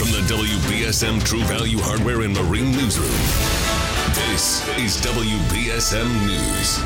From the WBSM True Value Hardware and Marine Newsroom, this is WBSM News.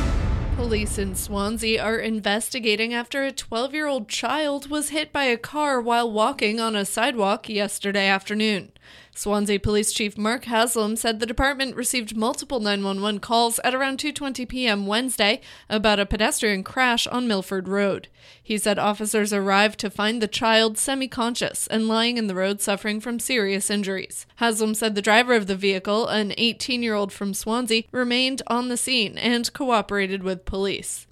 Police in Swansea are investigating after a 12 year old child was hit by a car while walking on a sidewalk yesterday afternoon. Swansea Police Chief Mark Haslam said the department received multiple 911 calls at around 2:20 p.m. Wednesday about a pedestrian crash on Milford Road. He said officers arrived to find the child semi-conscious and lying in the road suffering from serious injuries. Haslam said the driver of the vehicle, an 18-year-old from Swansea, remained on the scene and cooperated with police.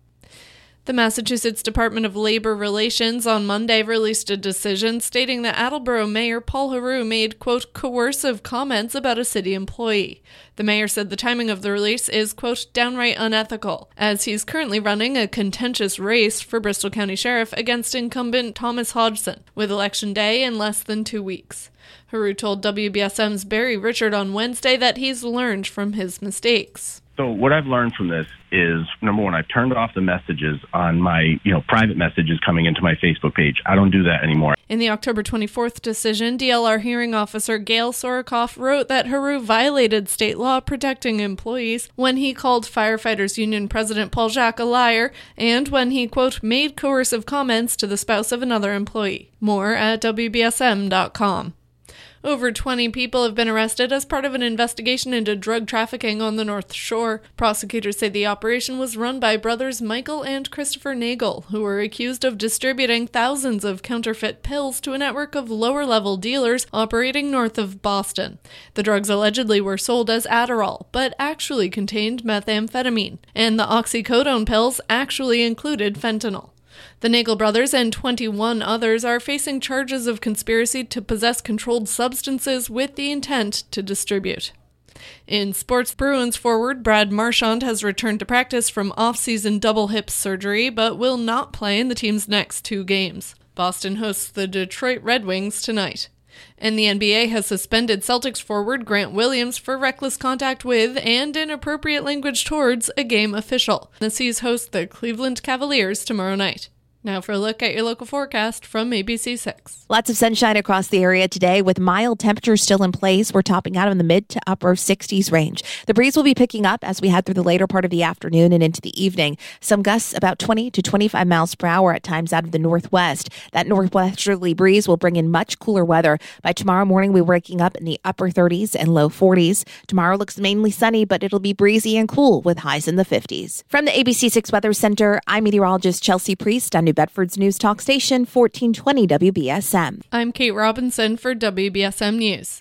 The Massachusetts Department of Labor Relations on Monday released a decision stating that Attleboro Mayor Paul Heroux made, quote, coercive comments about a city employee. The mayor said the timing of the release is, quote, downright unethical, as he's currently running a contentious race for Bristol County Sheriff against incumbent Thomas Hodgson, with Election Day in less than two weeks. Heroux told WBSM's Barry Richard on Wednesday that he's learned from his mistakes. So what I've learned from this is number one, I've turned off the messages on my, you know, private messages coming into my Facebook page. I don't do that anymore. In the October 24th decision, DLR hearing officer Gail Sorokoff wrote that Heroux violated state law protecting employees when he called Firefighters Union President Paul Jacques a liar and when he, quote, made coercive comments to the spouse of another employee. More at WBSM.com. Over 20 people have been arrested as part of an investigation into drug trafficking on the North Shore. Prosecutors say the operation was run by brothers Michael and Christopher Nagel, who were accused of distributing thousands of counterfeit pills to a network of lower level dealers operating north of Boston. The drugs allegedly were sold as Adderall, but actually contained methamphetamine, and the oxycodone pills actually included fentanyl. The Nagel brothers and 21 others are facing charges of conspiracy to possess controlled substances with the intent to distribute. In sports, Bruins forward Brad Marchand has returned to practice from off-season double hip surgery, but will not play in the team's next two games. Boston hosts the Detroit Red Wings tonight. And the NBA has suspended Celtics forward Grant Williams for reckless contact with and inappropriate language towards a game official. The C's host the Cleveland Cavaliers tomorrow night. Now for a look at your local forecast from ABC6. Lots of sunshine across the area today with mild temperatures still in place. We're topping out in the mid to upper 60s range. The breeze will be picking up as we head through the later part of the afternoon and into the evening. Some gusts about 20 to 25 miles per hour at times out of the northwest. That northwesterly breeze will bring in much cooler weather. By tomorrow morning, we're waking up in the upper 30s and low 40s. Tomorrow looks mainly sunny, but it'll be breezy and cool with highs in the 50s. From the ABC6 Weather Center, I'm meteorologist Chelsea Priest New Bedford's News Talk Station 1420 WBSM. I'm Kate Robinson for WBSM News.